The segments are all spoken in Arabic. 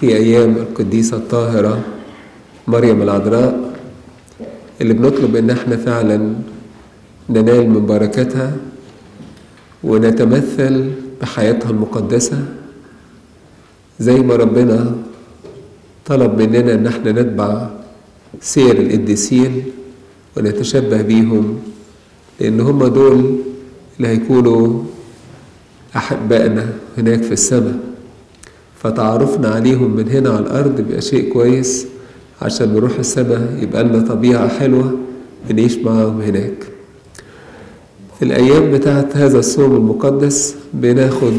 في أيام القديسة الطاهرة مريم العذراء اللي بنطلب إن إحنا فعلا ننال من بركتها ونتمثل بحياتها المقدسة زي ما ربنا طلب مننا إن إحنا نتبع سير القديسين ونتشبه بيهم لأن هم دول اللي هيكونوا أحبائنا هناك في السماء. فتعرفنا عليهم من هنا على الأرض بيبقى شيء كويس عشان نروح السماء يبقى لنا طبيعة حلوة بنعيش معاهم هناك. في الأيام بتاعت هذا الصوم المقدس بناخد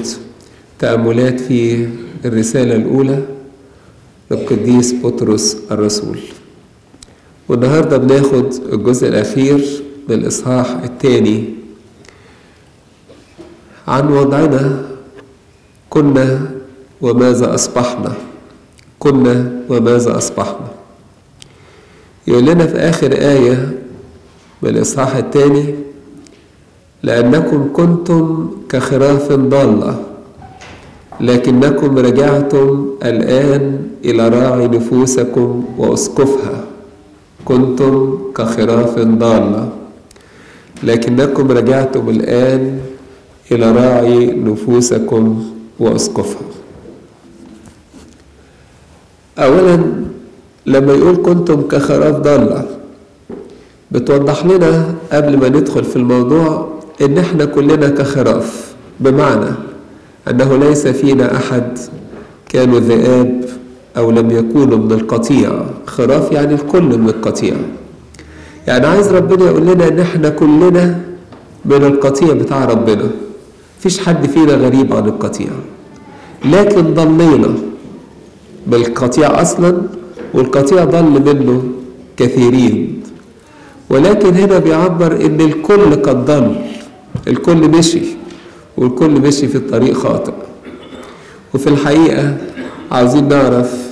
تأملات في الرسالة الأولى للقديس بطرس الرسول. والنهاردة بناخد الجزء الأخير من الإصحاح الثاني عن وضعنا. كنا وماذا أصبحنا؟ كنا وماذا أصبحنا؟ يقول لنا في آخر آية من الإصحاح الثاني لأنكم كنتم كخراف ضالة لكنكم رجعتم الآن إلى راعي نفوسكم وأسقفها. كنتم كخراف ضالة لكنكم رجعتم الآن إلى راعي نفوسكم وأسقفها. أولا لما يقول كنتم كخراف ضالة بتوضح لنا قبل ما ندخل في الموضوع إن إحنا كلنا كخراف بمعنى أنه ليس فينا أحد كانوا ذئاب أو لم يكونوا من القطيع. خراف يعني الكل من القطيع. يعني عايز ربنا يقول لنا إن إحنا كلنا من القطيع بتاع ربنا. مفيش حد فينا غريب عن القطيع. لكن ضلينا. بالقطيع أصلا والقطيع ضل منه كثيرين. ولكن هنا بيعبر إن الكل قد ضل الكل مشي والكل مشي في الطريق خاطئ. وفي الحقيقة عاوزين نعرف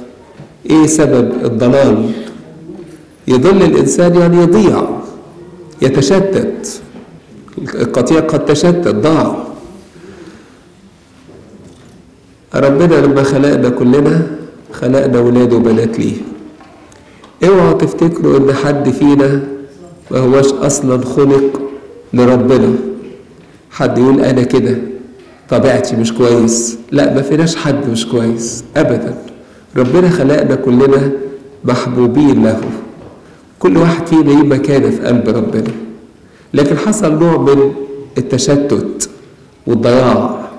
إيه سبب الضلال. يضل الإنسان يعني يضيع يتشتت. القطيع قد تشتت ضاع. ربنا لما خلقنا كلنا خلقنا ولاد وبنات ليه. اوعوا تفتكروا إن حد فينا ما هوش أصلا خلق لربنا. حد يقول أنا كده طبيعتي مش كويس. لا ما فيناش حد مش كويس ابدا. ربنا خلقنا كلنا محبوبين له. كل واحد فينا ليه مكانة في قلب ربنا. لكن حصل نوع من التشتت والضياع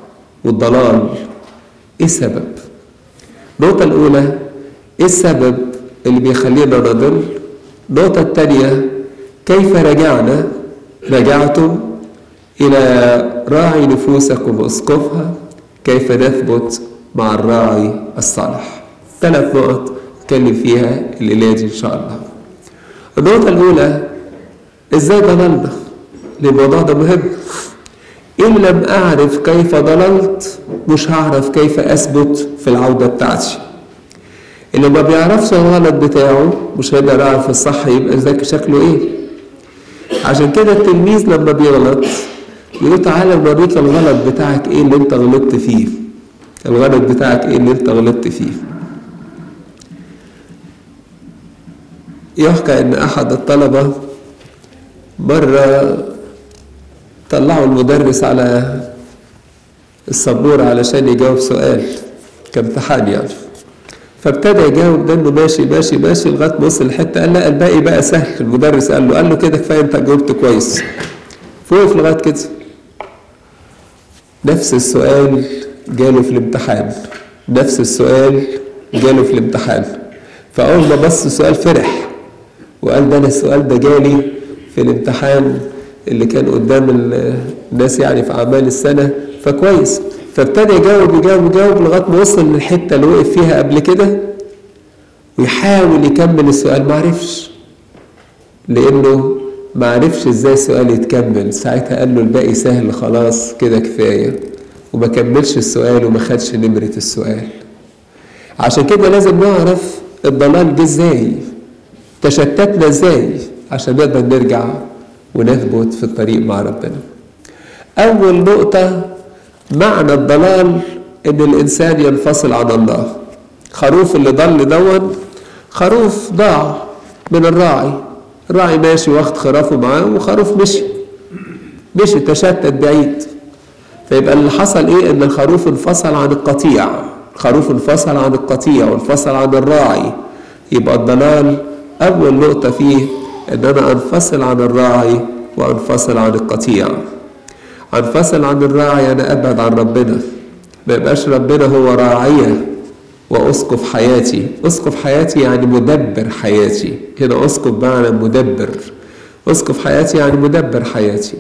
والضلال. إيه السبب؟ النقطة الأولى إيه السبب اللي بيخلينا نضل النقطة الثانية كيف رجعنا؟ رجعتم إلى راعي نفوسكم وأسقفها كيف نثبت مع الراعي الصالح؟ ثلاث نقط نتكلم فيها الليلة دي إن شاء الله. النقطة الأولى إزاي ضللنا؟ الموضوع ده مهم. إن لم أعرف كيف ضللت مش هعرف كيف أثبت في العودة بتاعتي. اللي ما بيعرفش الغلط بتاعه مش هيقدر يعرف الصح يبقى ذاك شكله إيه؟ عشان كده التلميذ لما بيغلط يقول تعالى نوريك الغلط بتاعك إيه اللي أنت غلطت فيه. الغلط بتاعك إيه اللي أنت غلطت فيه. يحكى إن أحد الطلبة مرة طلعوا المدرس على السبورة علشان يجاوب سؤال. كامتحان يعني. فابتدى يجاوب ده انه ماشي ماشي ماشي لغاية ما وصل لحتة. قال لا الباقي بقى سهل. المدرس قال له قال له كده كفاية انت جاوبت كويس. فوقف لغاية كده. نفس السؤال جاله في الامتحان. نفس السؤال جاله في الامتحان. فأول ما بص السؤال فرح وقال ده أنا السؤال ده جالي في الامتحان. اللي كان قدام الناس يعني في أعمال السنة فكويس. فابتدى يجاوب يجاوب يجاوب لغاية ما وصل للحتة اللي وقف فيها قبل كده ويحاول يكمل السؤال. ما عرفش. لأنه ما عرفش إزاي السؤال يتكمل. ساعتها قال له الباقي سهل خلاص كده كفاية. وما كملش السؤال وما خدش نمرة السؤال. عشان كده لازم نعرف الضلال جه إزاي تشتتنا إزاي عشان نقدر نرجع ونثبت في الطريق مع ربنا. أول نقطة معنى الضلال إن الإنسان ينفصل عن الله. خروف اللي ضل دون خروف ضاع من الراعي. الراعي ماشي واخد خرافه معاه وخروف مشي. مشي تشتت بعيد. فيبقى اللي حصل إيه؟ إن الخروف انفصل عن القطيع. الخروف انفصل عن القطيع وانفصل عن الراعي. يبقى الضلال أول نقطة فيه أن أنا انفصل عن الراعي وانفصل عن القطيع. انفصل عن الراعي أنا أبعد عن ربنا. ما يبقاش ربنا هو راعية وأسقف حياتي. أسقف حياتي يعني مدبر حياتي. هنا أسقف بمعنى مدبر. أسقف حياتي يعني مدبر حياتي.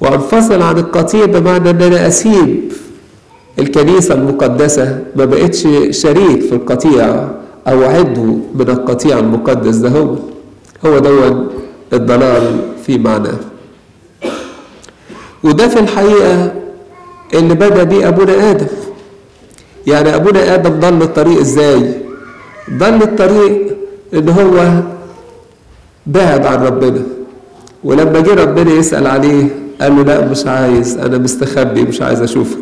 وانفصل عن القطيع بمعنى إن أنا أسيب الكنيسة المقدسة. ما بقتش شريك في القطيع أو عضو من القطيع المقدس ده هو. هو دون الضلال في معناه. وده في الحقيقة اللي بدأ بيه أبونا آدم. يعني أبونا آدم ضل الطريق إزاي؟ ضل الطريق إن هو بعد عن ربنا. ولما جه ربنا يسأل عليه قال له لا مش عايز أنا مستخبي مش عايز أشوفك.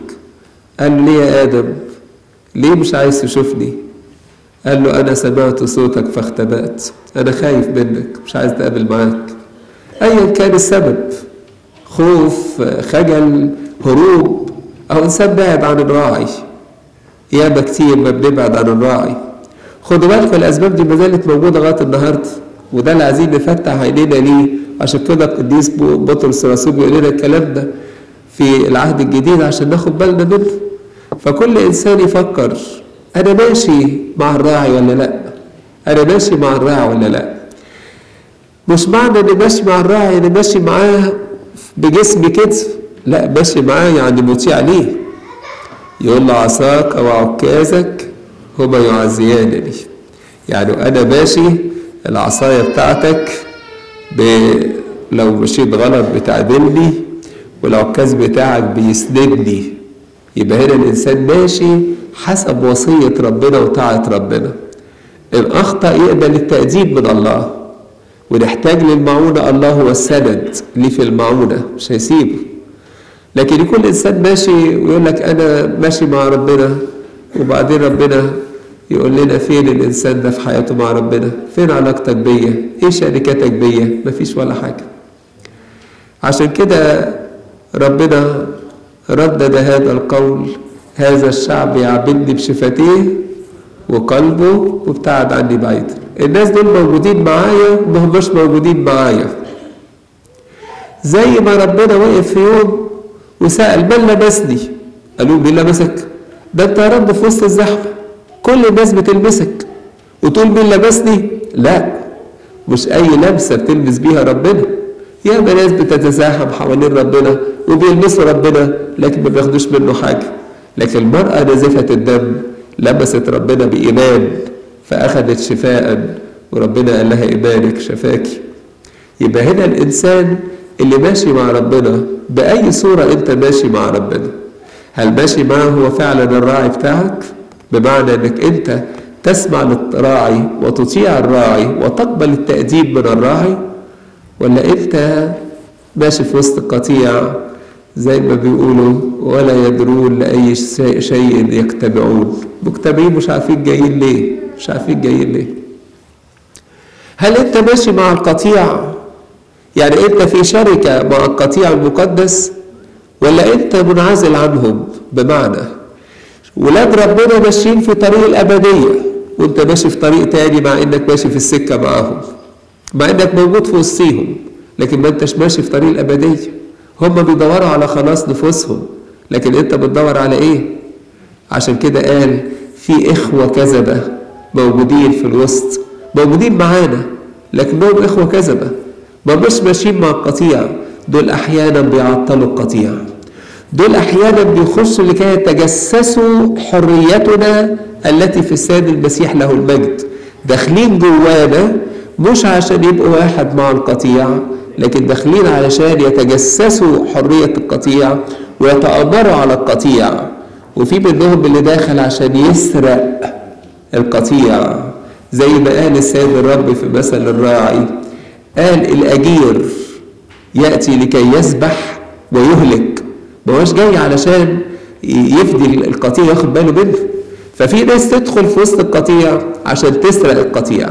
قال ليه يا آدم؟ ليه مش عايز تشوفني؟ قال له أنا سمعت صوتك فاختبأت. أنا خايف منك. مش عايز أتقابل معاك. أيا كان السبب. خوف خجل هروب أو إنسان بعد عن الراعي. ياما كتير ما بنبعد عن الراعي. خدوا بالكم الأسباب دي ما زالت موجودة لغاية النهاردة. وده اللي عايزين نفتح عينينا ليه؟ عشان كده القديس بطرس الرسول بيقول لنا الكلام ده في العهد الجديد عشان ناخد بالنا منه. فكل إنسان يفكر أنا ماشي مع الراعي ولا لأ؟ أنا ماشي مع الراعي ولا لأ؟ مش معنى إني ماشي مع الراعي إني ماشي معاه بجسمي كده لا ماشي معاه يعني مطيع ليه؟ يقول له عصاك أو عكازك هما يعزيانني. يعني أنا ماشي العصاية بتاعتك ب... لو مشيت غلط بتعدلني والعكاز بتاعك بيسندني. يبقى هنا الإنسان ماشي حسب وصية ربنا وطاعة ربنا. إن أخطأ يقبل التأديب من الله ونحتاج للمعونة. الله هو السند ليه في المعونة مش هيسيبه. لكن يكون الإنسان ماشي ويقول لك أنا ماشي مع ربنا وبعدين ربنا يقول لنا فين الإنسان ده في حياته مع ربنا؟ فين علاقتك بيا؟ إيه شركتك بيا؟ مفيش ولا حاجة. عشان كده ربنا ردد هذا القول هذا الشعب يعبدني بشفتيه وقلبه وابتعد عني بعيدا الناس دول موجودين معايا ما هماش موجودين معايا. زي ما ربنا وقف في يوم وسأل من لمسني؟ قالوا مين لمسك؟ ده انت يا رب في وسط الزحمة. كل الناس بتلمسك. وتقول مين لمسني؟ لا. مش أي لمسة بتلمس بيها ربنا. ياما ناس بتتزاحم حوالين ربنا وبيلمسوا ربنا. لكن ما بياخدوش منه حاجة. لكن المرأة نزفة الدم لمست ربنا بإيمان فأخذت شفاء وربنا قال لها إيمانك شفاكي يبقى هنا الإنسان اللي ماشي مع ربنا بأي صورة أنت ماشي مع ربنا؟ هل ماشي معه هو فعلا الراعي بتاعك؟ بمعنى أنك أنت تسمع للراعي وتطيع الراعي وتقبل التأديب من الراعي؟ ولا أنت ماشي في وسط القطيع زي ما بيقولوا ولا يدرون لأي شيء يجتمعون مجتمعين مش عارفين جايين ليه. مش عارفين جايين ليه. هل أنت ماشي مع القطيع؟ يعني أنت في شركة مع القطيع المقدس ولا أنت منعزل عنهم؟ بمعنى ولاد ربنا ماشيين في طريق الأبدية وأنت ماشي في طريق تاني مع إنك ماشي في السكة معاهم مع إنك موجود في وسطيهم لكن ما أنتش ماشي في طريق الأبدية. هم بيدوروا على خلاص نفوسهم. لكن أنت بتدور على إيه؟ عشان كده قال في إخوة كذبة موجودين في الوسط. موجودين معانا لكنهم إخوة كذبة. ما مش ماشيين مع القطيع. دول أحيانا بيعطلوا القطيع. دول أحيانا بيخشوا لكي يتجسسوا حريتنا التي في السيد المسيح له المجد. داخلين جوانا مش عشان يبقوا واحد مع القطيع لكن داخلين علشان يتجسسوا حرية القطيع ويتآمروا على القطيع. وفي منهم اللي داخل عشان يسرق القطيع زي ما قال السيد الرب في مثل الراعي قال الأجير يأتي لكي يسبح ويهلك ما هوش جاي علشان يفدي القطيع ياخد باله منه. ففي ناس تدخل في وسط القطيع عشان تسرق القطيع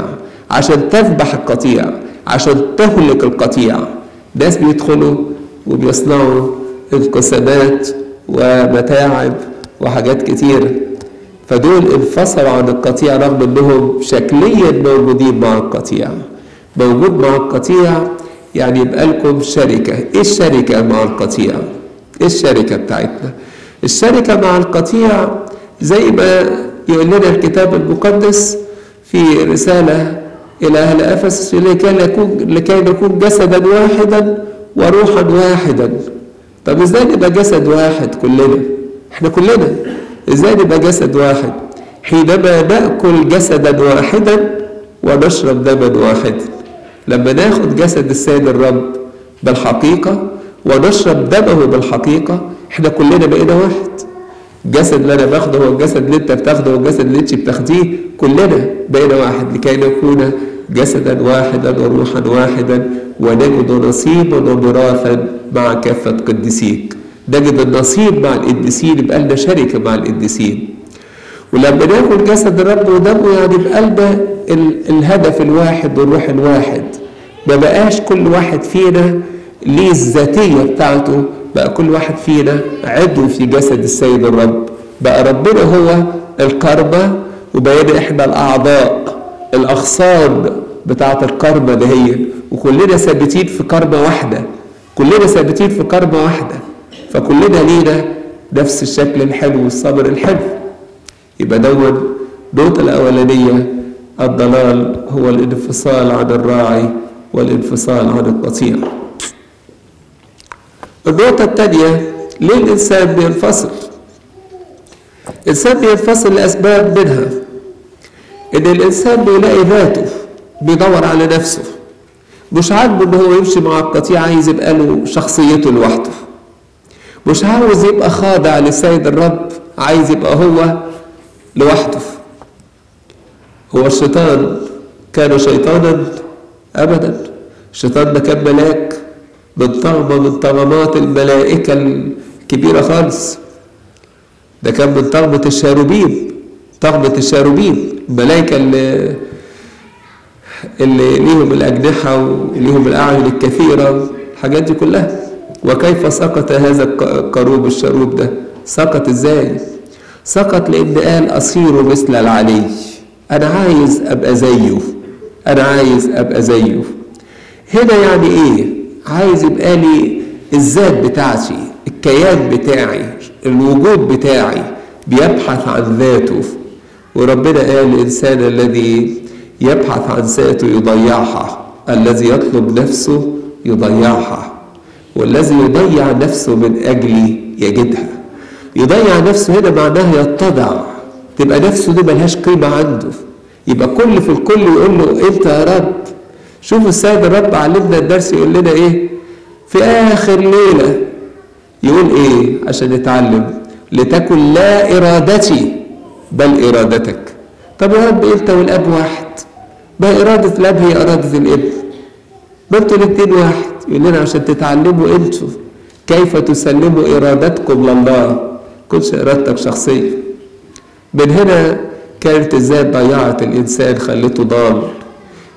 عشان تذبح القطيع. عشان تهلك القطيع. ناس بيدخلوا وبيصنعوا انقسامات ومتاعب وحاجات كتير. فدول انفصلوا عن القطيع رغم إنهم شكليا موجودين مع القطيع. موجود مع القطيع يعني يبقى لكم شركة. إيه الشركة مع القطيع؟ إيه الشركة بتاعتنا؟ الشركة مع القطيع زي ما يقول لنا الكتاب المقدس في رسالة إلى أهل أفسس لكي نكون لكي نكون جسدا واحدا وروحا واحدا. طب إزاي نبقى جسد واحد كلنا؟ إحنا كلنا. إزاي نبقى جسد واحد؟ حينما نأكل جسدا واحدا ونشرب دما واحدا لما ناخد جسد السيد الرب بالحقيقة ونشرب دمه بالحقيقة إحنا كلنا بقينا واحد. الجسد اللي أنا باخده هو الجسد اللي أنت بتاخده والجسد اللي أنت بتاخديه كلنا بقينا واحد لكي نكون جسدا واحدا وروحا واحدا ونجد نصيبا وميراثا مع كافة قديسيك. نجد النصيب مع القديسين يبقى لنا شركة مع القديسين. ولما ناكل جسد الرب ودمه يعني بقلبنا الهدف الواحد والروح الواحد. ما بقاش كل واحد فينا ليه الذاتية بتاعته بقى كل واحد فينا عضو في جسد السيد الرب. بقى ربنا هو الكربة وبقينا إحنا الأعضاء. الأغصان بتاعة الكربة ده هي وكلنا ثابتين في كربة واحدة كلنا ثابتين في كربة واحدة. فكلنا لينا نفس الشكل الحلو والصبر الحلو. يبقى دون النقطة الأولانية. الضلال هو الانفصال عن الراعي والانفصال عن القطيع النقطة الثانية ليه الإنسان بينفصل؟ الإنسان بينفصل لأسباب منها. إن الإنسان بيلاقي ذاته بيدور على نفسه. مش عاجبه إن هو يمشي مع القطيع عايز يبقى له شخصيته لوحده. مش عاوز يبقى خاضع لسيد الرب عايز يبقى هو لوحده. هو الشيطان. كان شيطانا أبدا. الشيطان ده كان ملاك من طغمة من طغمات الملائكة الكبيرة خالص. ده كان من طغمة الشاروبين طغمة الشاروبين الملائكة اللي اللي ليهم الأجنحة وليهم الأعين الكثيرة الحاجات دي كلها. وكيف سقط هذا الكروب الشروب ده؟ سقط إزاي؟ سقط لأن قال أصير مثل العلي. أنا عايز أبقى زيه. أنا عايز أبقى زيه. هنا يعني إيه؟ عايز يبقى لي الذات بتاعتي الكيان بتاعي الوجود بتاعي بيبحث عن ذاته. وربنا قال الإنسان الذي يبحث عن ذاته يضيعها الذي يطلب نفسه يضيعها والذي يضيع نفسه من أجلي يجدها. يضيع نفسه هنا معناه يتضع. تبقى نفسه دي ملهاش قيمة عنده. يبقى كل في الكل يقول له أنت يا رب شوف السيد الرب علمنا الدرس يقول لنا إيه؟ في آخر ليلة. يقول إيه؟ عشان نتعلم لتكن لا إرادتي. بل إرادتك. طب يا رب أنت والأب واحد؟ ما إرادة الأب هي إرادة الابن ما أنتوا الاتنين واحد؟ يقول لنا عشان تتعلموا أنتوا كيف تسلموا إرادتكم لله. كلش إرادتك شخصية. من هنا كانت الذات ضيعت الإنسان خلته ضال؟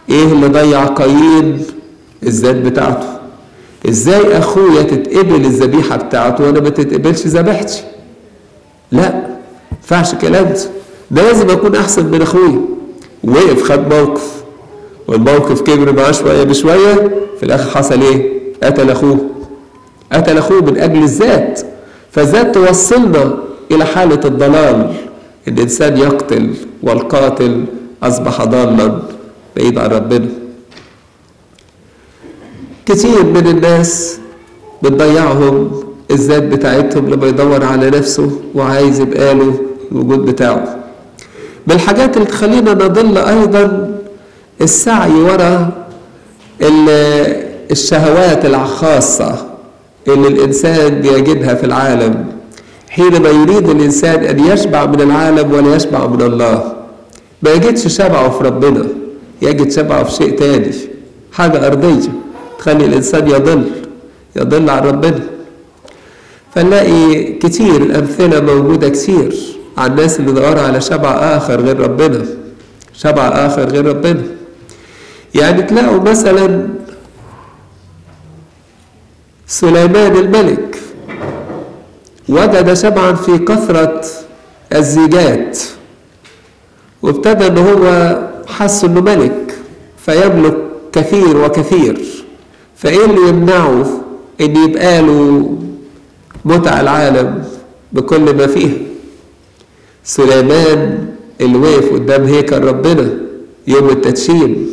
إيه اللي ضيع قايين الذات بتاعته؟ إزاي أخويا تتقبل الذبيحة بتاعته وأنا ما تتقبلش ذبيحتي لا. ينفعش الكلام ده. ده لازم أكون أحسن من أخويا وقف خد موقف. والموقف كبر معاه شوية بشوية في الآخر حصل إيه؟ قتل أخوه. قتل أخوه من أجل الذات. فالذات توصلنا إلى حالة الضلال. الإنسان يقتل والقاتل أصبح ضالا بعيد عن ربنا. كتير من الناس بتضيعهم الذات بتاعتهم لما يدور على نفسه وعايز يبقى له الوجود بتاعه. من الحاجات اللي تخلينا نضل أيضا السعي ورا الشهوات الخاصة اللي الإنسان بيجدها في العالم حينما يريد الإنسان أن يشبع من العالم ولا يشبع من الله. ما يجدش شبعه في ربنا يجد شبعه في شيء تاني حاجة أرضية تخلي الإنسان يضل يضل عن ربنا. فنلاقي كتير الأمثلة موجودة كتير. على الناس اللي دوروا على شبع آخر غير ربنا. شبع آخر غير ربنا. يعني تلاقوا مثلا سليمان الملك وجد شبعا في كثرة الزيجات وابتدى إن هو حس إنه ملك فيملك كثير وكثير. فإيه اللي يمنعه إن يبقى له متع العالم بكل ما فيه؟ سليمان اللي وقف قدام هيكل ربنا يوم التدشين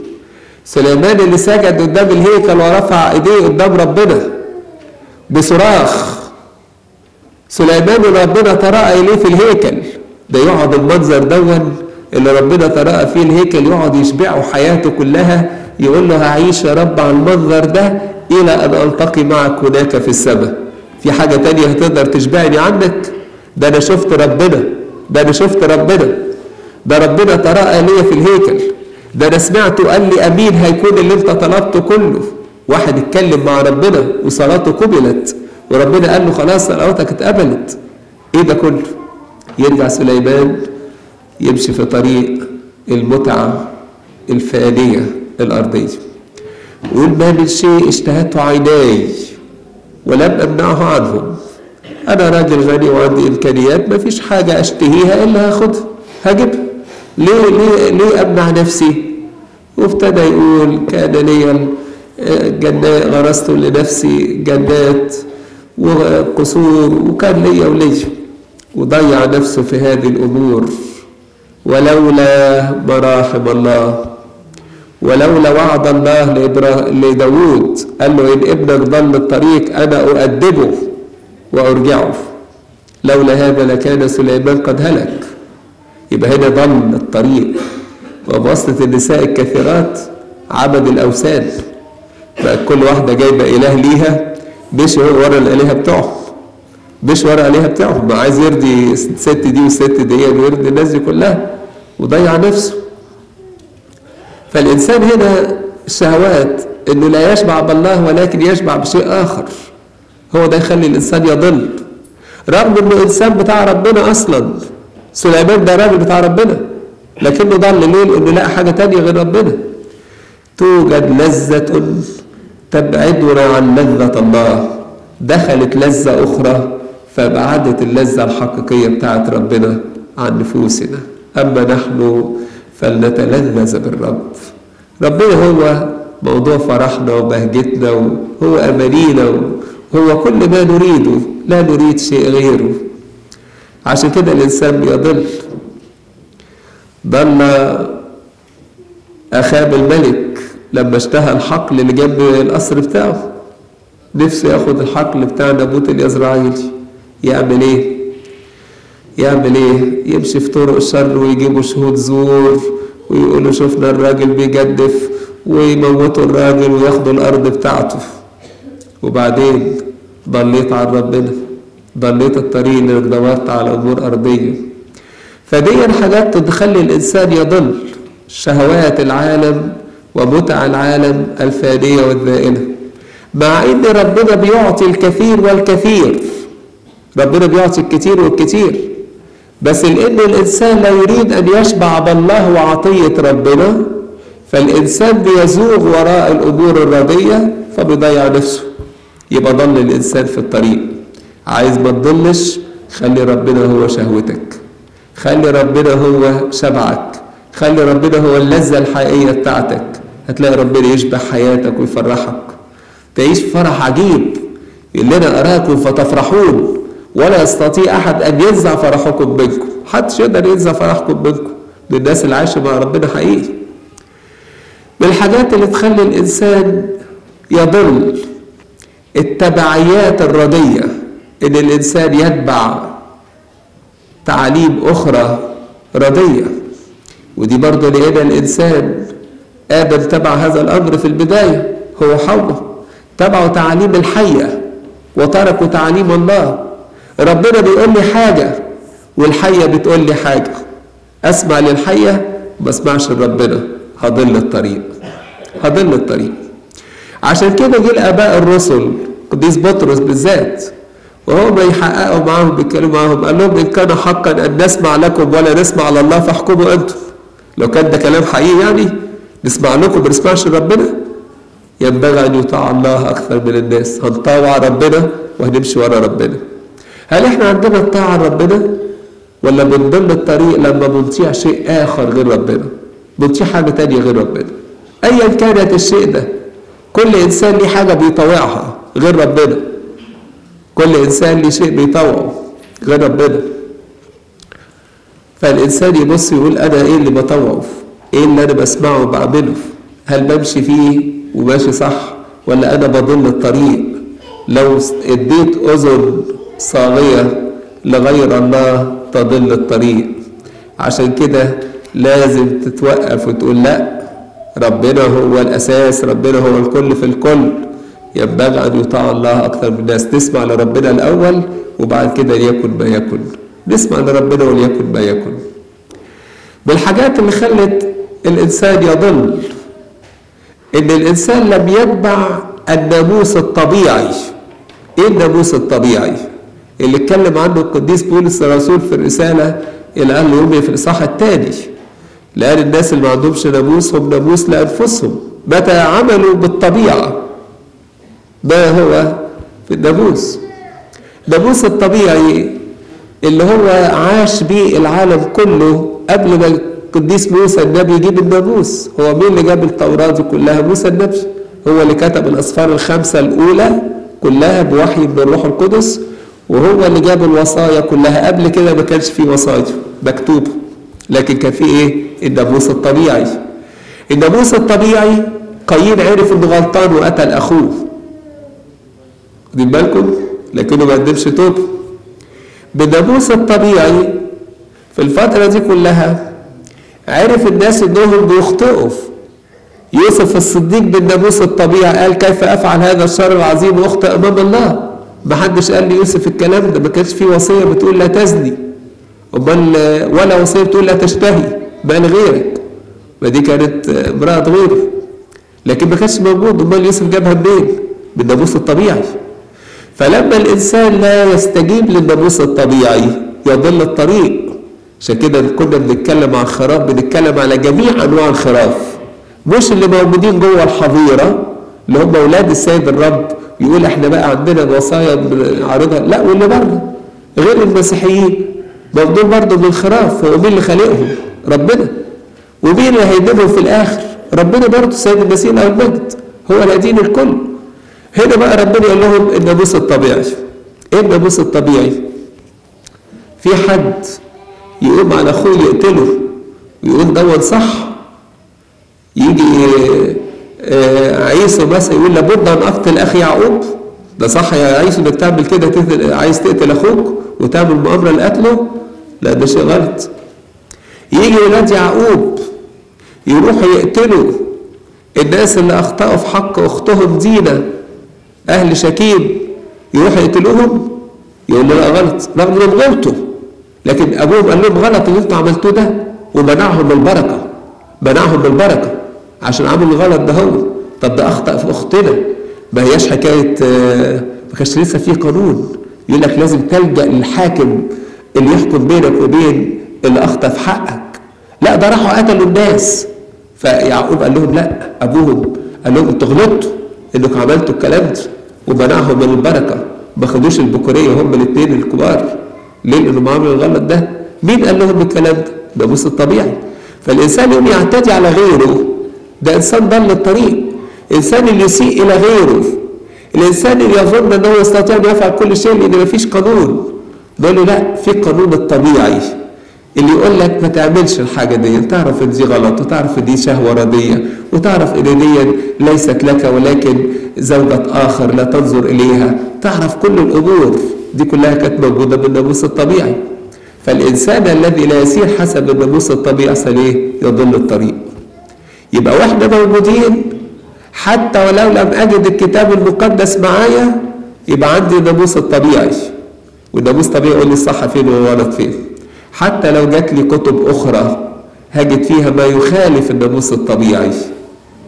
سليمان اللي سجد قدام الهيكل ورفع ايديه قدام ربنا بصراخ. سليمان اللي ربنا ترأى إليه في الهيكل. ده يقعد المنظر دون اللي ربنا ترأى فيه الهيكل يقعد يشبعه حياته كلها يقول له هعيش يا رب على المنظر ده إلى أن ألتقي معك هناك في السماء. في حاجة تانية هتقدر تشبعني عنك؟ ده أنا شفت ربنا. ده أنا شفت ربنا. ده ربنا ترأى ليا في الهيكل. ده أنا سمعته قال لي أمين هيكون اللي أنت طلبته كله. واحد اتكلم مع ربنا وصلاته قبلت وربنا قال له خلاص صلواتك اتقبلت. إيه ده كله؟ يرجع سليمان يمشي في طريق المتعة الفانية الأرضية. يقول ما من شيء اشتهته عيناي ولم أمنعه عنهم. أنا راجل غني وعندي إمكانيات ما فيش حاجة أشتهيها إلا هاخدها. هجيبها. ليه؟ ليه؟ ليه أمنع نفسي؟ وابتدى يقول كان لي جنات غرست لنفسي جنات وقصور وكان ليا وليا وضيع نفسه في هذه الأمور. ولولا مراحم الله. ولولا وعد الله لداود قال له إن ابنك ضل الطريق أنا أؤدبه. وأرجعه لولا هذا لكان سليمان قد هلك. يبقى هنا ضل الطريق وبواسطة النساء الكثيرات عبد الأوثان. بقى كل واحدة جايبة إله ليها مشي ورا الآلهة بتوعهم مش ورا الآلهة بتاعهم ما عايز يرضي الست دي والست دي ويرضي الناس دي كلها وضيع نفسه. فالإنسان هنا الشهوات إنه لا يشبع بالله ولكن يشبع بشيء آخر. هو ده يخلي الإنسان يضل. رغم إنه إنسان بتاع ربنا أصلا. سليمان ده راجل بتاع ربنا. لكنه ضل ليه؟ لأنه لقى حاجة تانية غير ربنا. توجد لذة تبعدنا عن لذة الله. دخلت لذة أخرى فابعدت اللذة الحقيقية بتاعت ربنا عن نفوسنا. أما نحن فلنتلذذ بالرب. ربنا هو موضوع فرحنا وبهجتنا وهو أمانينا وهو كل ما نريده لا نريد شيء غيره. عشان كده الإنسان بيضل. ضل أخاب الملك لما اشتهى الحقل اللي جنب القصر بتاعه. نفسه ياخد الحقل بتاع نابوت اليزرعيلي يعمل إيه؟ يعمل إيه؟ يمشي في طرق الشر ويجيبوا شهود زور ويقولوا شفنا الراجل بيجدف ويموتوا الراجل وياخدوا الأرض بتاعته. وبعدين؟ ضليت عن ربنا ضليت الطريق اللي دورت على أمور أرضية. فدي حاجات تخلي الإنسان يضل شهوات العالم ومتع العالم الفانيه والذائله مع إن ربنا بيعطي الكثير والكثير. ربنا بيعطي الكثير والكثير. بس لأن الإنسان لا يريد أن يشبع بالله وعطية ربنا فالإنسان بيزوغ وراء الأمور الرديه فبيضيع نفسه. يبقى ضل الإنسان في الطريق. عايز ما تضلش خلي ربنا هو شهوتك. خلي ربنا هو شبعك. خلي ربنا هو اللذة الحقيقية بتاعتك. هتلاقي ربنا يشبع حياتك ويفرحك. تعيش فرح عجيب. يقول لنا أراكم فتفرحون. ولا يستطيع أحد أن ينزع فرحكم منكم. محدش يقدر ينزع فرحكم منكم. للناس اللي عايشة مع ربنا حقيقي. من الحاجات اللي تخلي الإنسان يضل التبعيات الردية إن الإنسان يتبع تعاليم أخرى ردية ودي برضه لقينا الإنسان آدم تبع هذا الأمر في البداية هو حواء تبعوا تعاليم الحية وتركوا تعاليم الله. ربنا بيقول لي حاجة والحية بتقول لي حاجة. أسمع للحية ما أسمعش لربنا. هضل الطريق. هضل الطريق. عشان كده جه الآباء الرسل قديس بطرس بالذات وهو بيحققوا معاهم بيتكلموا معاهم قال لهم إن كان حقا أن نسمع لكم ولا نسمع على الله فاحكموا أنتم. لو كان ده كلام حقيقي يعني نسمع لكم ما نسمعش ربنا ينبغي أن يطاع الله أكثر من الناس. هنطاوع ربنا وهنمشي ورا ربنا. هل إحنا عندنا الطاعة لربنا؟ ولا من ضمن الطريق لما بنطيع شيء آخر غير ربنا؟ بنطيع حاجة تانية غير ربنا. أيا كانت الشيء ده كل إنسان ليه حاجة بيطوعها غير ربنا. كل إنسان ليه شيء بيطوعه غير ربنا. فالإنسان يبص يقول أنا إيه اللي بطوعه؟ إيه اللي أنا بسمعه وبعمله هل بمشي فيه وماشي صح ولا أنا بضل الطريق؟ لو اديت أذن صاغية لغير الله تضل الطريق. عشان كده لازم تتوقف وتقول لا ربنا هو الأساس ربنا هو الكل في الكل. ينبغي أن يطاع الله أكثر من الناس. نسمع لربنا الأول وبعد كده ليكن ما يكن. نسمع لربنا وليكن ما يكن. من الحاجات اللي خلت الإنسان يضل إن الإنسان لم يتبع الناموس الطبيعي. إيه الناموس الطبيعي؟ اللي اتكلم عنه القديس بولس الرسول في الرسالة إلى أهل روميا في الإصحاح الثاني. لأن الناس اللي ما عندهمش ناموس هم ناموس لأنفسهم. متى عملوا بالطبيعة؟ ما هو في الناموس. الناموس الطبيعي اللي هو عاش بيه العالم كله قبل ما القديس موسى النبي يجيب الناموس. هو مين اللي جاب التوراة دي كلها؟ موسى النبي. هو اللي كتب الأسفار الخمسة الأولى كلها بوحي من الروح القدس وهو اللي جاب الوصايا كلها. قبل كده ما كانش في وصايا مكتوبة لكن كان في إيه؟ الناموس الطبيعي. الناموس الطبيعي قايين عرف إنه غلطان وقتل أخوه. واخدين بالكم؟ لكنه ما قدمش توبه بالناموس الطبيعي في الفترة دي كلها عرف الناس إنهم بيخطئوا. يوسف الصديق بالناموس الطبيعي قال كيف أفعل هذا الشر العظيم وأخطئ أمام الله؟ ما حدش قال ليوسف الكلام ده. ما كانش في وصية بتقول لا تزني. أمال ولا وصية بتقول لا تشتهي. بقى لغيرك ما دي كانت امرأة غيره لكن ما كانش موجود. أمال يوسف جابها منين؟ بالناموس الطبيعي. فلما الإنسان لا يستجيب للناموس الطبيعي يضل الطريق. عشان كده كنا بنتكلم عن الخراف بنتكلم على جميع أنواع الخراف. مش اللي موجودين جوه الحظيرة اللي هم أولاد السيد الرب. يقول إحنا بقى عندنا الوصايا بنعرضها. لا واللي بره. غير المسيحيين. دول برضه من الخراف هو مين اللي خالقهم؟ ربنا. ومين اللي هيدينهم في الآخر؟ ربنا برضه السيد المسيح له المجد هو اللي الكل. هنا بقى ربنا يقول لهم الناموس الطبيعي. إيه الناموس الطبيعي؟ في حد يقوم على أخوه يقتله ويقول دون صح يجي عيسى مثلا يقول لابد أن أقتل أخي يعقوب. ده صح يا عيسى إنك تعمل كده عايز تقتل أخوك وتعمل مؤامرة لقتله؟ لا ده شيء غلط يجي ولاد يعقوب يروحوا يقتلوا الناس اللي أخطأوا في حق أختهم دينا أهل شكيم يروحوا يقتلوهم يقول له لا غلط رغم إنهم غلطوا. لكن أبوهم قال لهم غلط اللي أنتوا عملتوه ده ومنعهم البركه منعهم البركه عشان عملوا الغلط ده هو طب ده أخطأ في أختنا. ما هياش حكاية ما كانش لسه في قانون. يقول لك لازم تلجأ للحاكم اللي يحكم بينك وبين اللي أخطأ في حقك. لا ده راحوا قتلوا الناس. فيعقوب قال لهم لا أبوهم قال لهم أنتوا غلطتوا إنكم عملتوا الكلام ده. ومنعهم من البركة ما خدوش البكورية هم الاثنين الكبار. ليه؟ لانهم عملوا الغلط ده؟ مين قال لهم الكلام ده؟ ده موسى الطبيعي. فالإنسان يوم يعتدي على غيره ده إنسان ضل الطريق. إنسان اللي يسيء إلى غيره. الإنسان اللي يظن إنه يستطيع أن يفعل كل شيء لأن مفيش قانون. بقول له لا في قانون الطبيعي. اللي يقول لك ما تعملش الحاجة دي تعرف إن دي غلط وتعرف إن دي شهوة رديه وتعرف إن دي ليست لك ولكن زوجة آخر لا تنظر إليها. تعرف كل الأمور دي كلها كانت موجودة بالناموس الطبيعي. فالإنسان الذي لا يسير حسب الناموس الطبيعي إيه؟ يضل الطريق. يبقى وإحنا موجودين حتى ولو لم أجد الكتاب المقدس معايا يبقى عندي الناموس الطبيعي. والناموس الطبيعي يقول لي الصح فين والغلط فين. حتى لو جات لي كتب أخرى هجد فيها ما يخالف الناموس الطبيعي.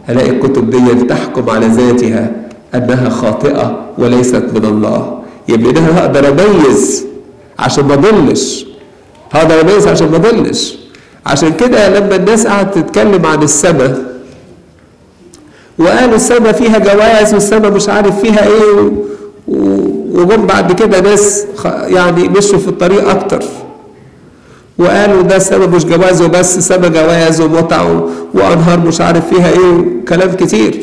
هلاقي الكتب دي تحكم على ذاتها أنها خاطئة وليست من الله. يبقى أنا هقدر أميز عشان ما أضلش. هقدر أميز عشان ما أضلش. عشان كده لما الناس قعدت تتكلم عن السماء وقالوا السماء فيها جواز والسماء مش عارف فيها إيه وجم بعد كده ناس يعني مشوا في الطريق أكتر. وقالوا ده السما مش جواز وبس سما جواز ومتع وأنهار مش عارف فيها إيه كلام كتير.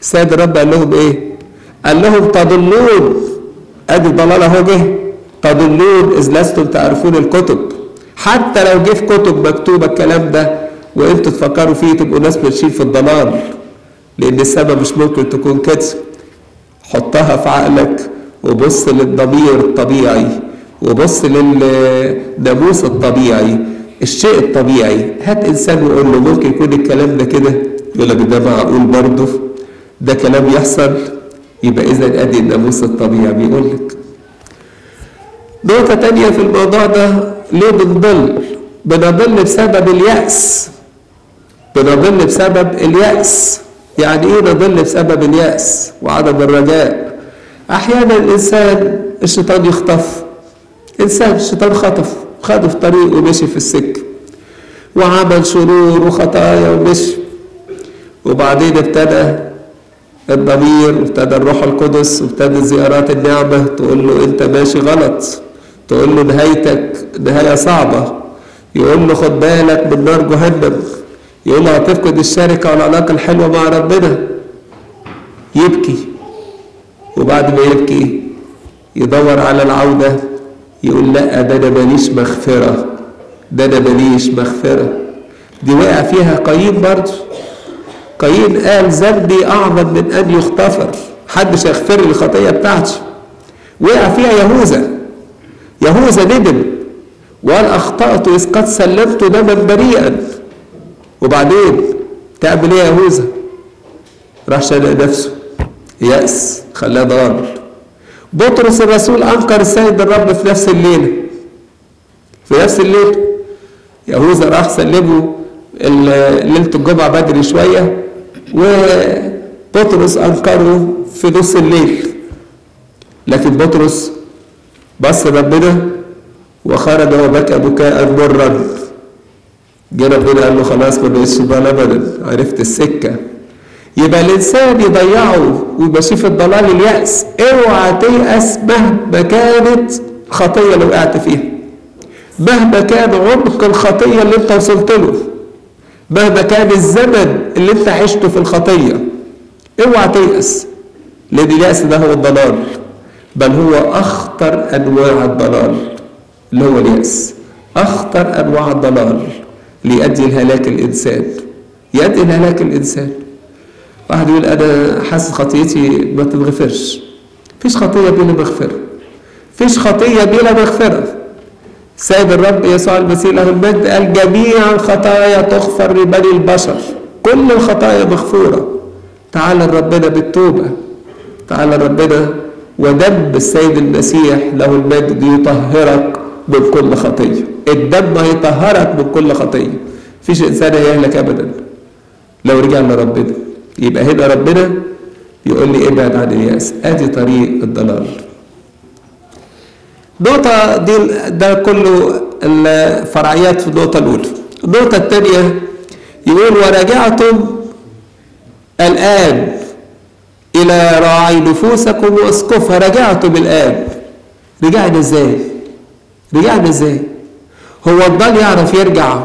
السيد الرب قال لهم إيه؟ قال لهم تضلون أدي الضلال أهو جه. تضلون إذ لستم تعرفون الكتب. حتى لو جه في كتب مكتوبة الكلام ده وأنتوا تفكروا فيه تبقوا ناس ماشيين في الضلال لأن السما مش ممكن تكون كده. حطها في عقلك وبص للضمير الطبيعي. وبص للناموس الطبيعي الشيء الطبيعي. هات إنسان وقول له ممكن يكون الكلام ده كده؟ يقول لك ده معقول برضه؟ ده كلام يحصل؟ يبقى إذا أدي الناموس الطبيعي. بيقول لك. نقطة تانية في الموضوع ده ليه بنضل؟ بنضل بسبب اليأس. بنضل بسبب اليأس. يعني إيه نضل بسبب اليأس؟ وعدم الرجاء. أحيانا الإنسان الشيطان يخطف. إنسان الشيطان خطف خده في طريق ومشي في السكة. وعمل شرور وخطايا ومشي. وبعدين ابتدى الضمير وابتدى الروح القدس وابتدى زيارات النعمة. تقول له أنت ماشي غلط. تقول له نهايتك نهاية صعبة. يقول له خد بالك من نار جهنم. يقول له هتفقد الشركة والعلاقة الحلوة مع ربنا. يبكي. وبعد ما يبكي يدور على العودة. يقول لا ده أنا ماليش مغفرة. ده أنا ماليش مغفرة. دي وقع فيها قايين برضه. قايين قال ذنبي أعظم من أن يغتفر. محدش هيغفر لي الخطية بتاعتي. وقع فيها يهوذا. يهوذا ندم. وقال أخطأت إذ قد سلمت دما بريئا. وبعدين تعمل إيه يا يهوذا؟ راح شنق نفسه. يأس. خلاه ضال. بطرس الرسول أنكر السيد الرب في نفس الليلة. في نفس الليلة يهوذا راح سلمه ليلة الجمعة بدري شوية وبطرس أنكره في نص الليل. لكن بطرس بص ربنا وخرج وبكى بكاء مرا. جه ربنا قال له خلاص ما بقتش ابدا. عرفت السكة. يبقى الإنسان يضيعه ويمشيه في الضلال اليأس. اوعى تيأس مهما كانت خطية اللي وقعت فيها. مهما كان عمق الخطية اللي انت وصلت له. مهما كان الزمن اللي انت عشته في الخطية. اوعى تيأس. لأن اليأس ده هو الضلال. بل هو أخطر أنواع الضلال اللي هو اليأس. أخطر أنواع الضلال ليؤدي لهلاك الإنسان. يؤدي لهلاك الإنسان. واحد يقول أنا حاسس خطيتي ما تتغفرش فيش خطية بلا مغفرة. فيش خطية بلا مغفرة. سيد الرب يسوع المسيح له المجد قال جميع الخطايا تغفر لبني البشر. كل الخطايا مغفورة. تعال لربنا بالتوبة. تعال لربنا ودم السيد المسيح له المجد يطهرك من كل خطية. الدم هيطهرك من كل خطية. فيش إنسان هيهلك ابدا. لو رجع لربنا. يبقى هنا ربنا يقول لي ابعد عن اليأس. ادي طريق الضلال. نقطة دي ده كله الفرعيات في النقطة الأولى. النقطة الثانية يقول ورجعتم الآن إلى راعي نفوسكم وأسقفها رجعتم الآن. رجعنا إزاي؟ رجعنا إزاي؟ هو الضال يعرف يرجع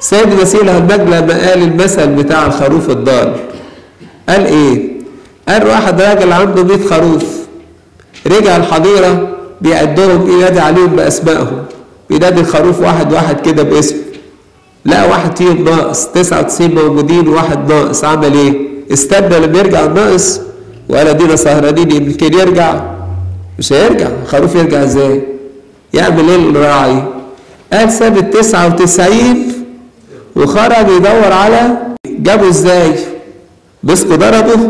سيد له المجد لما قال المثل بتاع الخروف الضال قال إيه؟ قال واحد راجل عنده 100 خروف رجع الحظيرة بيعدهم ينادي عليهم بأسمائهم بينادي الخروف واحد واحد كده باسم لا واحد فيهم ناقص 99 موجودين وواحد ناقص عمل إيه؟ استنى لما يرجع الناقص وقال ادينا سهرانين يمكن يرجع مش هيرجع الخروف يرجع إزاي؟ يعمل إيه الراعي؟ قال ساب ال 99 وخرج يدور على جابه إزاي؟ مسكه ضربه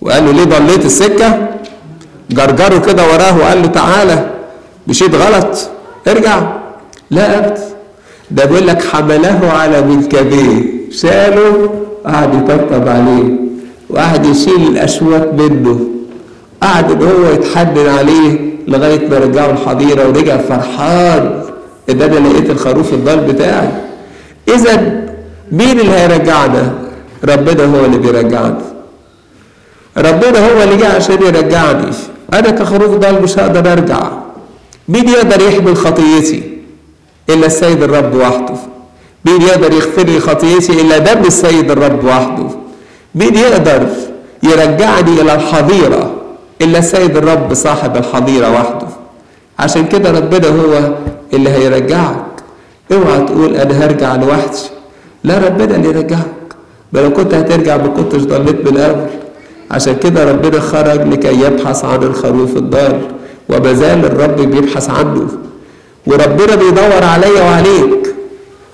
وقال له ليه ضليت السكة؟ جرجره كده وراه وقال له تعالى مشيت غلط ارجع. لا ابدا ده بيقول لك حمله على منكبيه. شاله قعد يطبطب عليه وقعد يشيل الأشواك منه. قعد إن هو يتحنن عليه لغاية ما رجعه الحظيره ورجع فرحان إن أنا لقيت الخروف الضال بتاعي. إذا مين اللي هيرجعنا؟ ربنا هو اللي بيرجعنا. ربنا هو اللي جه عشان يرجعني. أنا كخروف ضال مش هقدر أرجع. مين يقدر يحمل خطيتي؟ إلا السيد الرب وحده. مين يقدر يغفر لي خطيتي؟ إلا دم السيد الرب وحده. مين يقدر يرجعني إلى الحظيرة؟ إلا السيد الرب صاحب الحظيرة وحده. عشان كده ربنا هو اللي هيرجعك. اوعى تقول أنا هرجع لوحدي. لا ربنا اللي يرجعك ما لو كنت هترجع ما كنتش ضليت من الأول عشان كده ربنا خرج لكي يبحث عن الخروف الضال. وما زال الرب بيبحث عنه. وربنا بيدور عليا وعليك.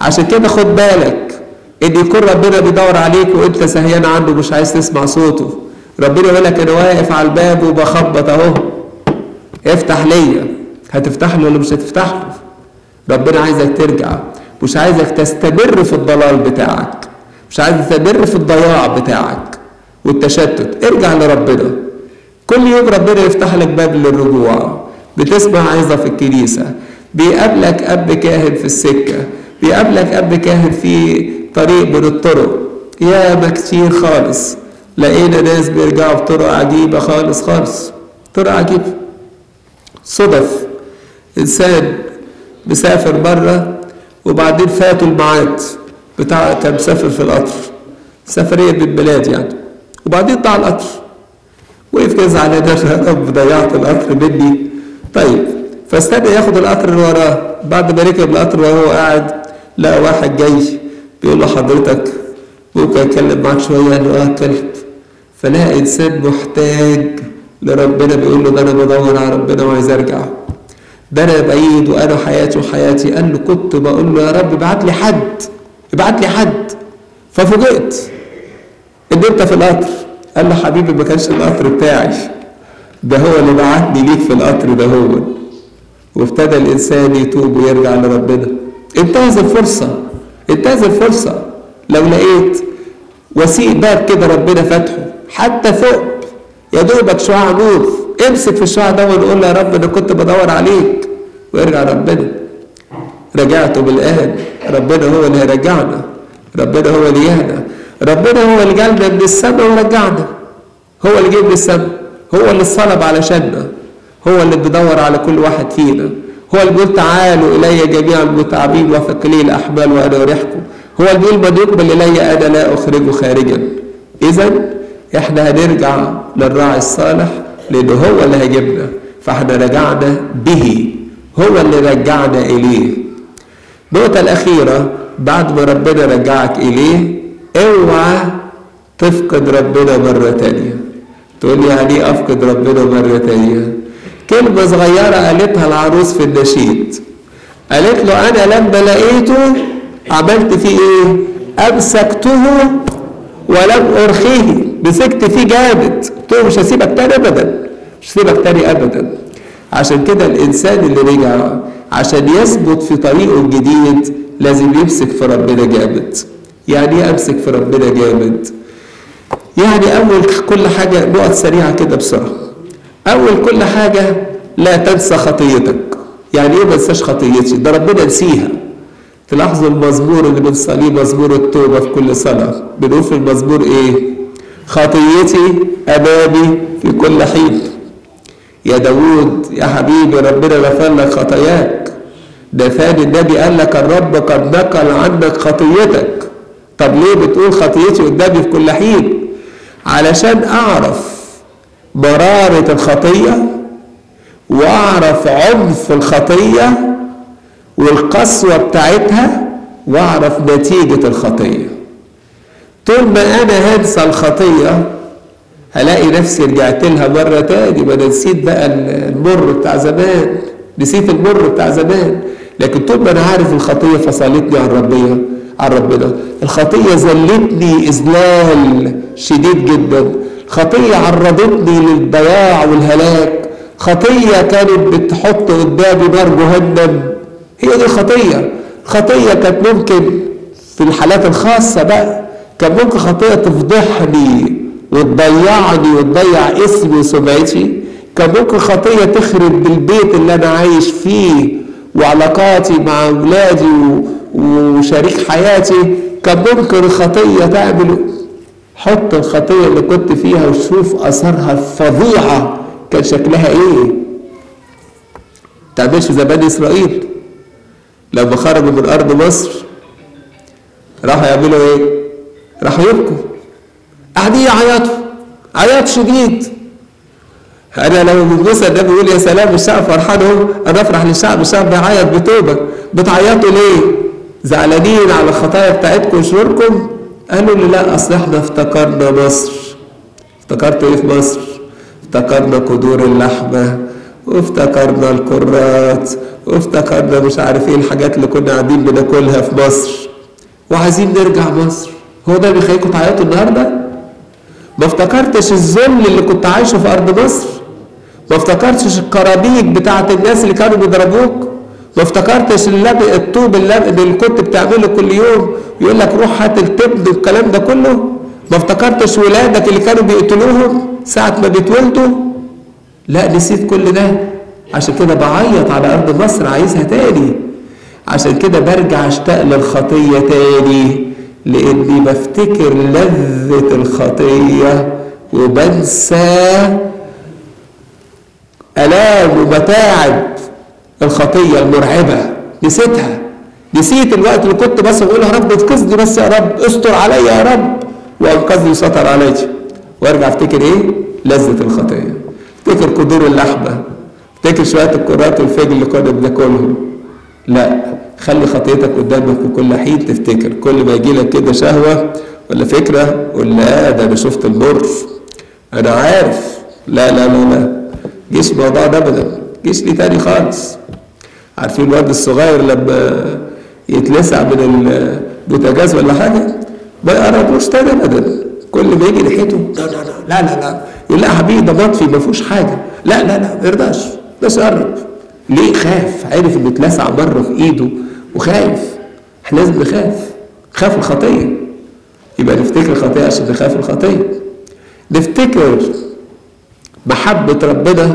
عشان كده خد بالك إن يكون ربنا بيدور عليك وأنت سهيان عنه مش عايز تسمع صوته. ربنا يقول لك أنا واقف على الباب وبخبط أهو. افتح ليا. هتفتح له ولا مش هتفتح له؟ ربنا عايزك ترجع. مش عايزك تستمر في الضلال بتاعك. مش عايز تستمر في الضياع بتاعك والتشتت. ارجع لربنا. كل يوم ربنا يفتح لك باب للرجوع. بتسمع عظة في الكنيسة. بيقابلك أب كاهن في السكة. بيقابلك أب كاهن في طريق من الطرق. ياما كتير خالص. لقينا ناس بيرجعوا بطرق عجيبة خالص خالص. طرق عجيبة. صدف. إنسان مسافر بره وبعدين فاتوا الميعاد بتاع كان مسافر في القطر. سفرية من بلاد يعني. وبعدين ضاع القطر. وقف كده زعلان يا رب ضيعت القطر مني. طيب فاستنى ياخد القطر اللي وراه. بعد ما ركب القطر وهو قاعد لقى واحد جاي بيقول له حضرتك ممكن اتكلم معاك شوية قال له آه اتكلم فلقى إنسان محتاج لربنا بيقول له ده أنا بدور على ربنا وعايز أرجع. ده أنا بعيد وأنا حياتي وحياتي قال له كنت بقول له يا رب ابعت لي حد ابعت لي حد. ففوجئت إن أنت في القطر. قال له حبيبي ما كانش القطر بتاعي. ده هو اللي بعتني ليك في القطر ده هو. وابتدى الإنسان يتوب ويرجع لربنا. انتهز الفرصه انتهز الفرصه لو لقيت وسيء باب كده ربنا فاتحه حتى ثقب يا دوبك شعاع نور. امسك في الشعاع ده ونقول له يا رب أنا كنت بدور عليك. ويرجع ربنا. رجعت بالآن ربنا هو اللي هيرجعنا ربنا هو اللي يهدى. ربنا هو اللي جالنا من السماء ورجعنا. هو اللي جه من السماء. هو اللي صلب علشاننا. هو اللي بيدور على كل واحد فينا. هو اللي بيقول تعالوا إلي جميع المتعبين وثقلي الأحمال وأنا أريحكم هو اللي بيقول من يقبل إلي أنا لا أخرجه خارجا. إذا إحنا هنرجع للراعي الصالح. لأنه هو اللي هيجيبنا. فإحنا رجعنا به. هو اللي رجعنا إليه. النقطة الأخيرة بعد ما ربنا رجعك إليه اوعى تفقد ربنا مرة تانية. تقول لي يعني إيه أفقد ربنا مرة تانية؟ كلمة صغيرة قالتها العروس في النشيد. قالت له أنا لما لقيته عملت فيه إيه؟ أمسكته ولم أرخيه. مسكت فيه جامد. قلت له مش هسيبك تاني ابدا مش هسيبك تاني ابدا. عشان كده الإنسان اللي رجع عشان يثبت في طريقه الجديد لازم يمسك في ربنا جامد. يعني إيه أمسك في ربنا جامد؟ يعني أول كل حاجة نقط سريعة كده بسرعة. أول كل حاجة لا تنسى خطيتك. يعني إيه ما انساش خطيتي؟ ده ربنا نسيها تلاحظوا المزمور اللي بنصليه مزمور التوبة في كل صلاة. بنقول في المزمور إيه؟ خطيتي امامي في كل حين. يا داوود يا حبيبي ربنا غفر لك خطاياك. ده ثاني النبي قال لك الرب قد نقل عنك خطيتك. طب ليه بتقول خطيتي قدامي في كل حين؟ علشان أعرف مرارة الخطية وأعرف عنف الخطية والقسوة بتاعتها وأعرف نتيجة الخطية. طول ما أنا هنسى الخطية هلاقي نفسي رجعت لها مرة تاني. ما أنا نسيت بقى المر بتاع زمان. نسيت المر بتاع زمان. لكن طول ما أنا عارف الخطية فصلتني عن ربنا عن ربنا. الخطية ذلتني إذلال شديد جدا. خطية عرضتني للضياع والهلاك. خطية كانت بتحط قدامي نار جهنم. هي دي الخطية. خطية كانت ممكن في الحالات الخاصة بقى كان ممكن خطية تفضحني وتضيعني وتضيع اسمي وسمعتي؟ كان ممكن خطية تخرب بالبيت اللي أنا عايش فيه وعلاقاتي مع أولادي وشريك حياتي؟ كان ممكن الخطية تعمل حط الخطية اللي كنت فيها وشوف أثرها الفظيعة كان شكلها إيه؟ تعملش زي بني إسرائيل. لما خرجوا من أرض مصر راحوا يعملوا إيه؟ راحوا يبكوا. قاعدين يعيطوا. عياط شديد. أنا لو من موسى النبي يقول يا سلام الشعب فرحان اهو أنا أفرح للشعب الشعب بيعيط بتوبة. بتعيطوا ليه؟ زعلانين على الخطايا بتاعتكم وشروركم قالوا لي لا أصل إحنا افتكرنا مصر. افتكرت إيه في مصر؟ افتكرنا قدور اللحمة وافتكرنا الكرات وافتكرنا مش عارف إيه الحاجات اللي كنا قاعدين بناكلها في مصر. وعايزين نرجع مصر. هو ده اللي بيخليكم تعيطوا النهارده؟ ما افتكرتش الذل اللي كنت عايشه في أرض مصر؟ ما افتكرتش الكرابيك بتاعت الناس اللي كانوا بيضربوك؟ ما افتكرتش اللب... الطوب اللب... اللي كنت بتعمله كل يوم يقول لك روح هات التبن والكلام ده كله؟ ما افتكرتش ولادك اللي كانوا بيقتلوهم ساعة ما بيتولدوا؟ لا نسيت كل ده. عشان كده بعيط على أرض مصر عايزها تاني. عشان كده برجع أشتاق للخطية تاني. لاني بفتكر لذة الخطية وبنسى آلام ومتاعب الخطية المرعبة. نسيتها. نسيت الوقت اللي كنت بس أقول يا رب انقذني بس يا رب استر عليا يا رب. وانقذني وستر عليا وارجع افتكر إيه؟ لذة الخطية. افتكر قدور اللحمة افتكر شوية الكرات والفجل اللي كنا بناكلهم. لا خلي خطيتك قدامك في كل حين تفتكر. كل ما يجي لك كده شهوة ولا فكرة قول لا ده أنا شفت المر أنا عارف. لا لا لا لا. جيش الموضوع ده أبدا. جيش لي تاني خالص. عارفين الواد الصغير لما يتلسع من البوتاجاز ولا حاجة؟ ما يقربوش تاني أبدا. كل ما يجي ناحيته لا لا لا لا لا لا. يقول لا حبيبي ده مطفي ما فيهوش حاجة. لا لا لا ما يرضاش. بس قرب ليه خاف؟ عرف انه اتلسع مره في ايده وخايف. إحنا لازم نخاف. خاف الخطية. يبقى نفتكر الخطية عشان نخاف الخطية. نفتكر محبة ربنا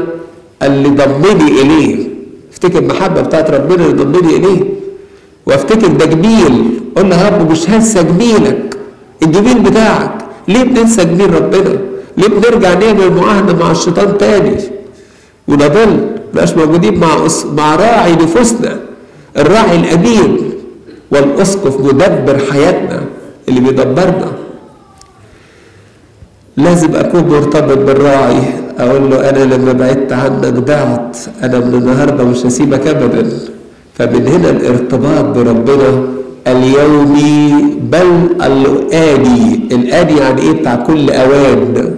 اللي ضمني إليه. افتكر المحبة بتاعت ربنا اللي ضمني إليه. وافتكر ده جميل. قلنا يا رب مش هنسى جميلك. الجميل بتاعك. ليه بننسى جميل ربنا؟ ليه بنرجع نعمل معاهدة مع الشيطان تاني؟ ونضل مبقاش موجودين مع أس... مع راعي نفوسنا. الراعي الامين والأسقف مدبر حياتنا اللي بيدبرنا. لازم أكون مرتبط بالراعي. أقول له أنا لما بعدت عنك ضعت أنا من النهارده مش هسيبك ابدا. فمن هنا الارتباط بربنا. اليومي بل الآني. الآني يعني إيه؟ بتاع كل أوان.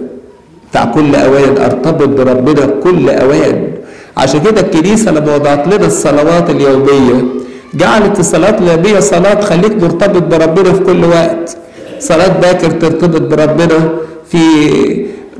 بتاع كل أوان. أرتبط بربنا كل أوان. عشان كده الكنيسة لما وضعت لنا الصلوات اليومية جعلت الصلاة اليومية صلاة تخليك مرتبط بربنا في كل وقت. صلاة باكر ترتبط بربنا في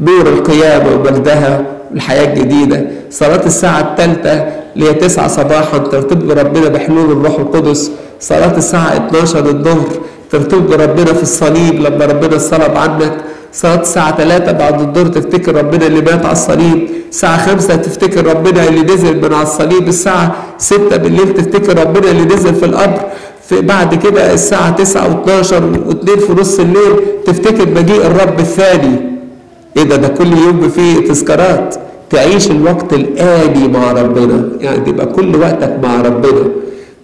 نور القيامة ومجدها الحياة الجديدة. صلاة الساعة الثالثة اللي هي 9 صباحا ترتبط بربنا بحلول الروح القدس. صلاة الساعة 12 الظهر ترتبط بربنا في الصليب لما ربنا صلب عنك صلاة الساعة 3 بعد الظهر تفتكر ربنا اللي مات على الصليب. الساعة 5 تفتكر ربنا اللي نزل من على الصليب. الساعة 6 بالليل تفتكر ربنا اللي نزل في القبر. في بعد كده الساعة 9 و12 و2 في نص الليل تفتكر مجيء الرب الثاني. إيه ده؟ ده كل يوم فيه تذكارات. تعيش الوقت الآني مع ربنا. يعني تبقى كل وقتك مع ربنا.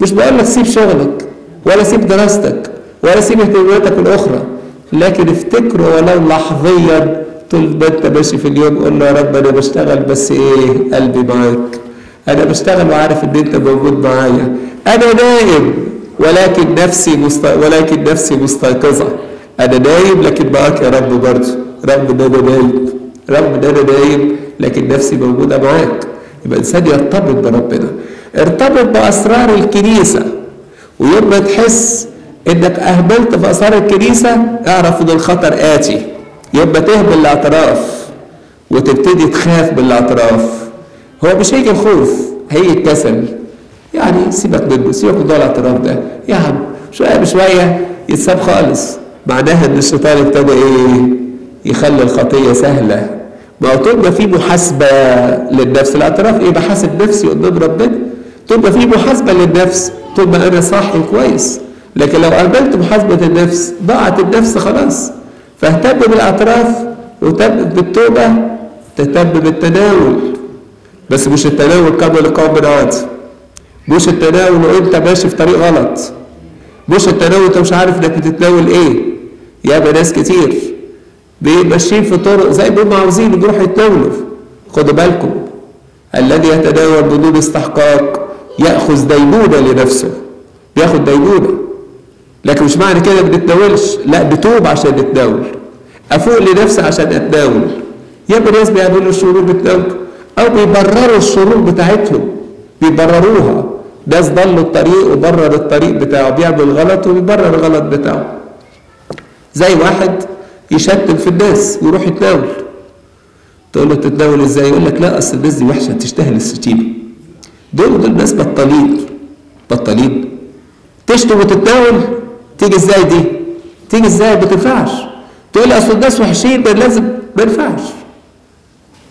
مش بقول لك سيب شغلك ولا سيب دراستك ولا سيب اهتماماتك الأخرى. لكن افتكره ولو لحظيا طول ما انت ماشي في اليوم قول له يا رب أنا بشتغل بس إيه قلبي معاك أنا بشتغل وعارف إن أنت موجود معايا. أنا نايم ولكن نفسي مست... ولكن نفسي مستيقظة. أنا نايم لكن معاك يا رب برضه. رب إن أنا نايم. رب إن أنا نايم لكن نفسي موجودة معاك. يبقى الإنسان يرتبط بربنا. ارتبط بأسرار الكنيسة. ويوم ما تحس إنك اهملت في اسرار الكنيسة اعرف إن الخطر آتي. يبقى تهمل الاعتراف وتبتدي تخاف بالاعتراف. هو مش هيجي الخوف هيجي الكسل. يعني سيبك منه سيبك من الاعتراف ده. يا عم شوية بشوية يتساب خالص. معناها إن الشيطان ابتدى إيه؟ يخلي الخطية سهلة. ما طول ما في محاسبة للنفس. الاعتراف إيه؟ بحاسب نفسي قدام ربنا. طول ما في محاسبة للنفس. طول ما أنا صاحي كويس لكن لو قابلت محاسبة النفس ضاعت النفس خلاص. فاهتم بالاعتراف واهتم بالتوبة تهتم بالتناول. بس مش التناول كما لقوم عاد مش التناول وانت ماشي في طريق غلط. مش التناول انت مش عارف انك بتتناول إيه. ياما ناس كتير. ماشيين في طرق زي ما هم عاوزين يروحوا يتناولوا. خدوا بالكم. الذي يتناول بدون استحقاق يأخذ دينونة لنفسه. بياخد دينونة. لكن مش معنى كده ما بنتناولش لا بتوب عشان نتناول أفوق لنفسي عشان اتناول ياما ناس بيعملوا الشرور بتناول أو بيبرروا الشرور بتاعتهم. بيبرروها. ناس ضلوا الطريق وبرر الطريق بتاعه. بيعمل غلط وبيبرر الغلط بتاعه. زي واحد يشتم في الناس ويروح يتناول تقول له تتناول إزاي؟ يقول لك لا أصل الناس دي وحشة تشتهي الشتيمه دول دول ناس بطالين بطالين تشتم وتتناول تيجي إزاي دي؟ تيجي إزاي؟ ما تنفعش. تقول لي أصل الناس وحشين ما لازم ما ينفعش.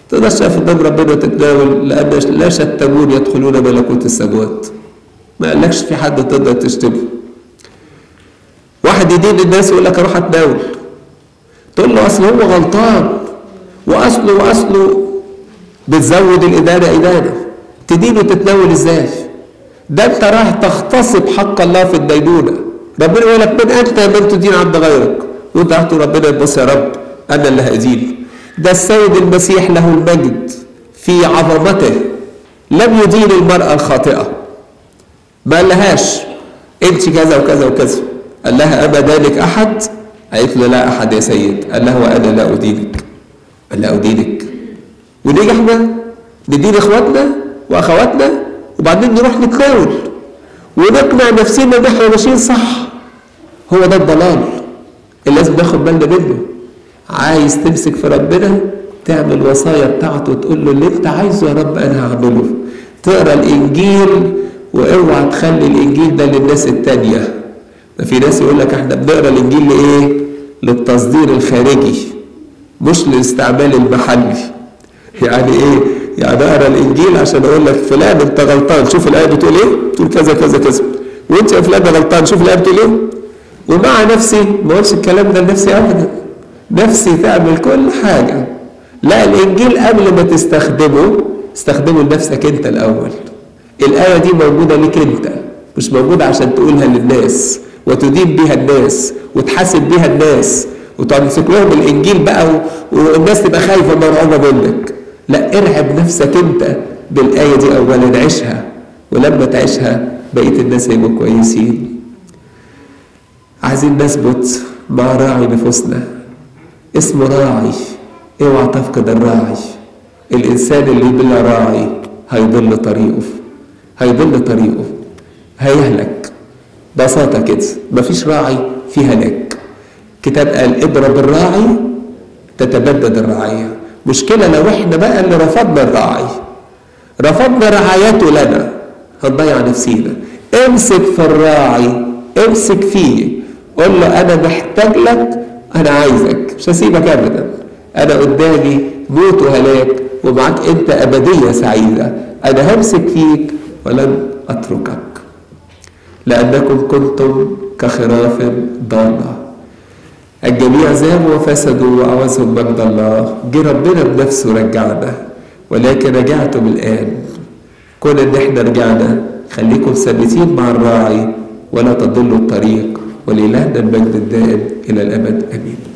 تقدرش تقف قدام ربنا وتتناول لأن لا شتمون يدخلون ملكوت السماوات ما قالكش في حد تقدر تشتمه. واحد يدين الناس يقول لك أروح اتناول تقول له أصل هو غلطان. وأصله وأصله بتزود الادانه ادانه تدين وتتناول إزاي؟ ده أنت رايح تغتصب حق الله في الدينونة. ربنا يقول لك من أنت من تدين عند غيرك. وأنت تقول ربنا يبص يا رب أنا اللي هادين ده السيد المسيح له المجد في عظمته. لم يدين المرأة الخاطئة. ما قالهاش انت كذا وكذا وكذا. قال لها أما دانك أحد؟ قالت له لا أحد يا سيد. قال له وأنا لا أدينك قال لا أدينك ونيجي إحنا ندين إخواتنا وأخواتنا وبعدين نروح نتناول. ونقنع نفسنا إن إحنا ماشيين صح. هو ده الضلال. اللي لازم ناخد بالنا منه. عايز تمسك في ربنا تعمل وصايا بتاعته وتقول له اللي انت عايزه يا رب أنا هعمله. تقرأ الإنجيل واوعى تخلي الإنجيل ده للناس التانية. ده في ناس يقول لك إحنا بنقرأ الإنجيل لإيه؟ للتصدير الخارجي مش للاستعمال المحلي. يعني إيه؟ يعني أقرأ الإنجيل عشان أقول لك فلان أنت غلطان. شوف الآية بتقول إيه؟ بتقول كذا كذا كذا. وأنت يا فلان غلطان. شوف الآية بتقول إيه؟ ومع نفسي ما اقولش الكلام ده لنفسي ابدا. نفسي تعمل كل حاجة. لا الإنجيل قبل ما تستخدمه استخدمه لنفسك أنت الأول. الآية دي موجودة ليك أنت مش موجودة عشان تقولها للناس وتدين بيها الناس وتحاسب بيها الناس وتمسك لهم الإنجيل بقى والناس تبقى خايفة مرعوبة منك. لا ارعب نفسك أنت بالآية دي أولا عيشها ولما تعيشها بقية الناس هيبقوا كويسين. عايزين نثبت مع راعي نفوسنا. اسمه راعي. اوعى تفقد الراعي. الإنسان اللي بلا راعي هيضل طريقه. هيضل طريقه. هيهلك. ببساطة كده. مفيش راعي في هلاك. كتاب قال اضرب الراعي تتبدد الرعية. مشكلة لو إحنا بقى اللي رفضنا الراعي. رفضنا رعايته لنا. هنضيع نفسينا. امسك في الراعي. امسك فيه. قول له أنا محتاج لك أنا عايزك. مش هسيبك ابدا. أنا قدامي موت وهلاك ومعاك أنت أبدية سعيدة. أنا همسك فيك ولن أتركك. لأنكم كنتم كخراف ضالة. الجميع زابوا وفسدوا وعوزهم مجد الله. جه ربنا بنفسه رجعنا ولكن رجعتم الآن. كون إن إحنا رجعنا خليكم ثابتين مع الراعي ولا تضلوا الطريق. ولإلهنا المجد الدائم إلى الأبد آمين.